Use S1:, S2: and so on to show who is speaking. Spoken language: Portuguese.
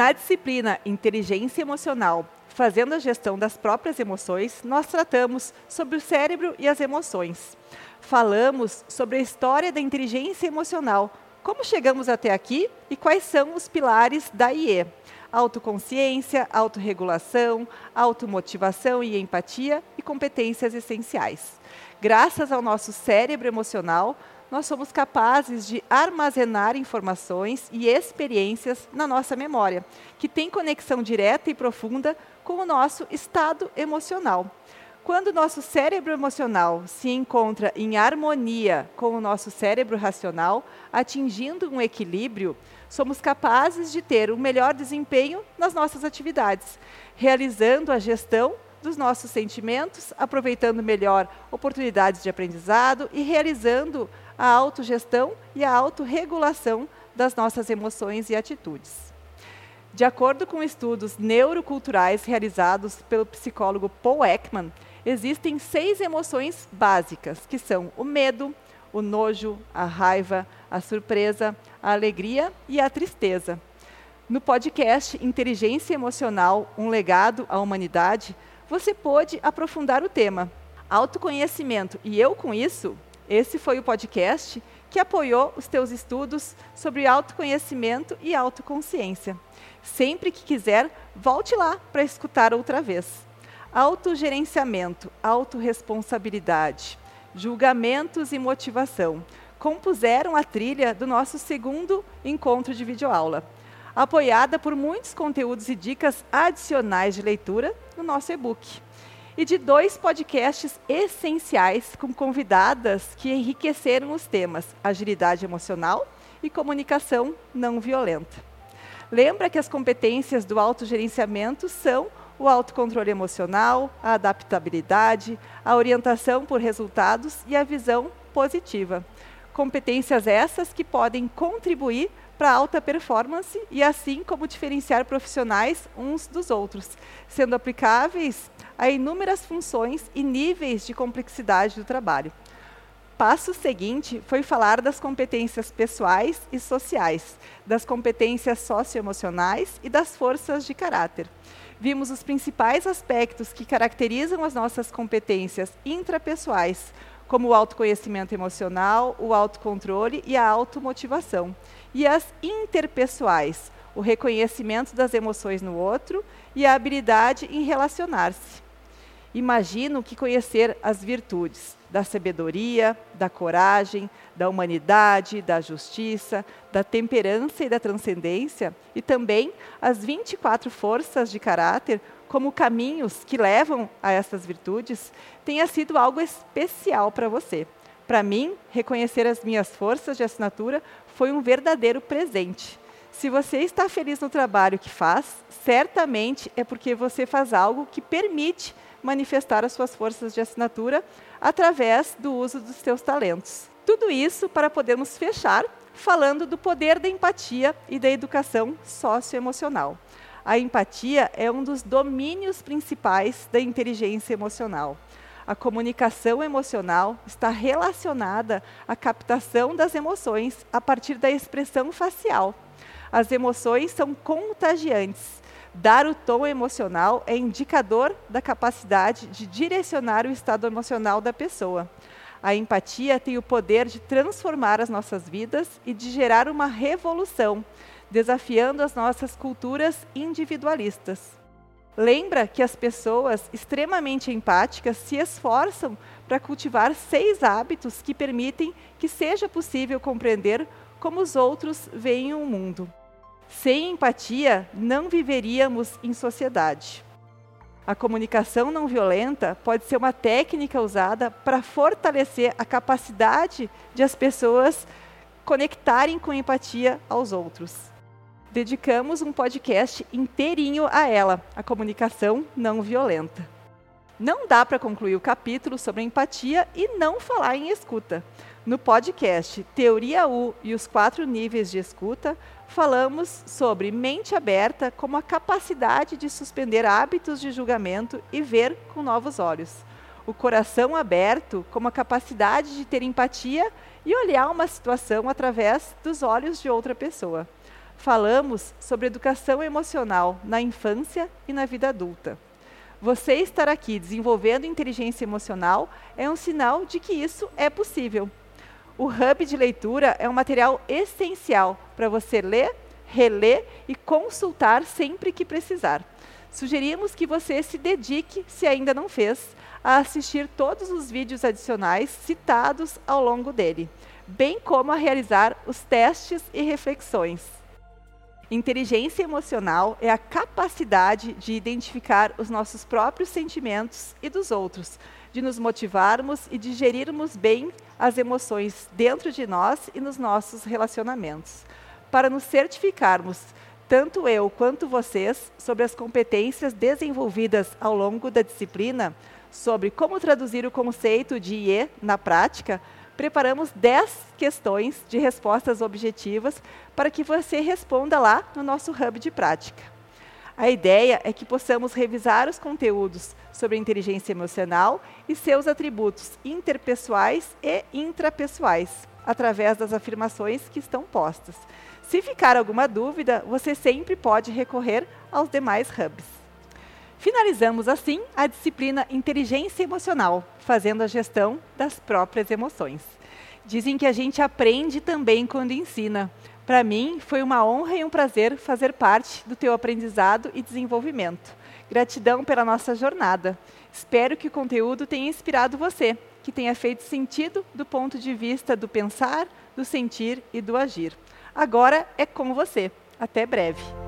S1: Na disciplina Inteligência Emocional, fazendo a gestão das próprias emoções, nós tratamos sobre o cérebro e as emoções. Falamos sobre a história da inteligência emocional, como chegamos até aqui e quais são os pilares da IE. Autoconsciência, autorregulação, automotivação e empatia e competências essenciais. Graças ao nosso cérebro emocional, nós somos capazes de armazenar informações e experiências na nossa memória, que tem conexão direta e profunda com o nosso estado emocional. Quando o nosso cérebro emocional se encontra em harmonia com o nosso cérebro racional, atingindo um equilíbrio, somos capazes de ter um melhor desempenho nas nossas atividades, realizando a gestão dos nossos sentimentos, aproveitando melhor oportunidades de aprendizado e realizando a autogestão e a autorregulação das nossas emoções e atitudes. De acordo com estudos neuroculturais realizados pelo psicólogo Paul Ekman, existem seis emoções básicas, que são o medo, o nojo, a raiva, a surpresa, a alegria e a tristeza. No podcast Inteligência Emocional Um Legado à Humanidade, você pôde aprofundar o tema. Autoconhecimento e eu com isso esse foi o podcast que apoiou os teus estudos sobre autoconhecimento e autoconsciência. Sempre que quiser, volte lá para escutar outra vez. Autogerenciamento, autorresponsabilidade, julgamentos e motivação compuseram a trilha do nosso segundo encontro de videoaula, apoiada por muitos conteúdos e dicas adicionais de leitura no nosso e-book e de dois podcasts essenciais com convidadas que enriqueceram os temas agilidade emocional e comunicação não violenta. Lembra que as competências do autogerenciamento são o autocontrole emocional, a adaptabilidade, a orientação por resultados e a visão positiva. Competências essas que podem contribuir para alta performance e assim como diferenciar profissionais uns dos outros, sendo aplicáveis a inúmeras funções e níveis de complexidade do trabalho. Passo seguinte foi falar das competências pessoais e sociais, das competências socioemocionais e das forças de caráter. Vimos os principais aspectos que caracterizam as nossas competências intrapessoais, como o autoconhecimento emocional, o autocontrole e a automotivação e as interpessoais, o reconhecimento das emoções no outro e a habilidade em relacionar-se. Imagino que conhecer as virtudes da sabedoria, da coragem, da humanidade, da justiça, da temperança e da transcendência, e também as 24 forças de caráter como caminhos que levam a essas virtudes, tenha sido algo especial para você. Para mim, reconhecer as minhas forças de assinatura foi um verdadeiro presente. Se você está feliz no trabalho que faz, certamente é porque você faz algo que permite manifestar as suas forças de assinatura através do uso dos seus talentos. Tudo isso para podermos fechar falando do poder da empatia e da educação socioemocional. A empatia é um dos domínios principais da inteligência emocional a comunicação emocional está relacionada à captação das emoções a partir da expressão facial. As emoções são contagiantes. Dar o tom emocional é indicador da capacidade de direcionar o estado emocional da pessoa. A empatia tem o poder de transformar as nossas vidas e de gerar uma revolução, desafiando as nossas culturas individualistas. Lembra que as pessoas extremamente empáticas se esforçam para cultivar seis hábitos que permitem que seja possível compreender como os outros veem o mundo. Sem empatia, não viveríamos em sociedade. A comunicação não violenta pode ser uma técnica usada para fortalecer a capacidade de as pessoas conectarem com empatia aos outros dedicamos um podcast inteirinho a ela, a comunicação não violenta. Não dá para concluir o capítulo sobre empatia e não falar em escuta. No podcast Teoria U e os quatro níveis de escuta, falamos sobre mente aberta como a capacidade de suspender hábitos de julgamento e ver com novos olhos. O coração aberto como a capacidade de ter empatia e olhar uma situação através dos olhos de outra pessoa falamos sobre educação emocional na infância e na vida adulta. Você estar aqui desenvolvendo inteligência emocional é um sinal de que isso é possível. O Hub de Leitura é um material essencial para você ler, reler e consultar sempre que precisar. Sugerimos que você se dedique, se ainda não fez, a assistir todos os vídeos adicionais citados ao longo dele, bem como a realizar os testes e reflexões. Inteligência emocional é a capacidade de identificar os nossos próprios sentimentos e dos outros, de nos motivarmos e de gerirmos bem as emoções dentro de nós e nos nossos relacionamentos, para nos certificarmos, tanto eu quanto vocês, sobre as competências desenvolvidas ao longo da disciplina, sobre como traduzir o conceito de IE na prática, preparamos 10 questões de respostas objetivas para que você responda lá no nosso hub de prática. A ideia é que possamos revisar os conteúdos sobre inteligência emocional e seus atributos interpessoais e intrapessoais, através das afirmações que estão postas. Se ficar alguma dúvida, você sempre pode recorrer aos demais hubs. Finalizamos assim a disciplina Inteligência Emocional, fazendo a gestão das próprias emoções. Dizem que a gente aprende também quando ensina. Para mim, foi uma honra e um prazer fazer parte do teu aprendizado e desenvolvimento. Gratidão pela nossa jornada. Espero que o conteúdo tenha inspirado você, que tenha feito sentido do ponto de vista do pensar, do sentir e do agir. Agora é com você. Até breve.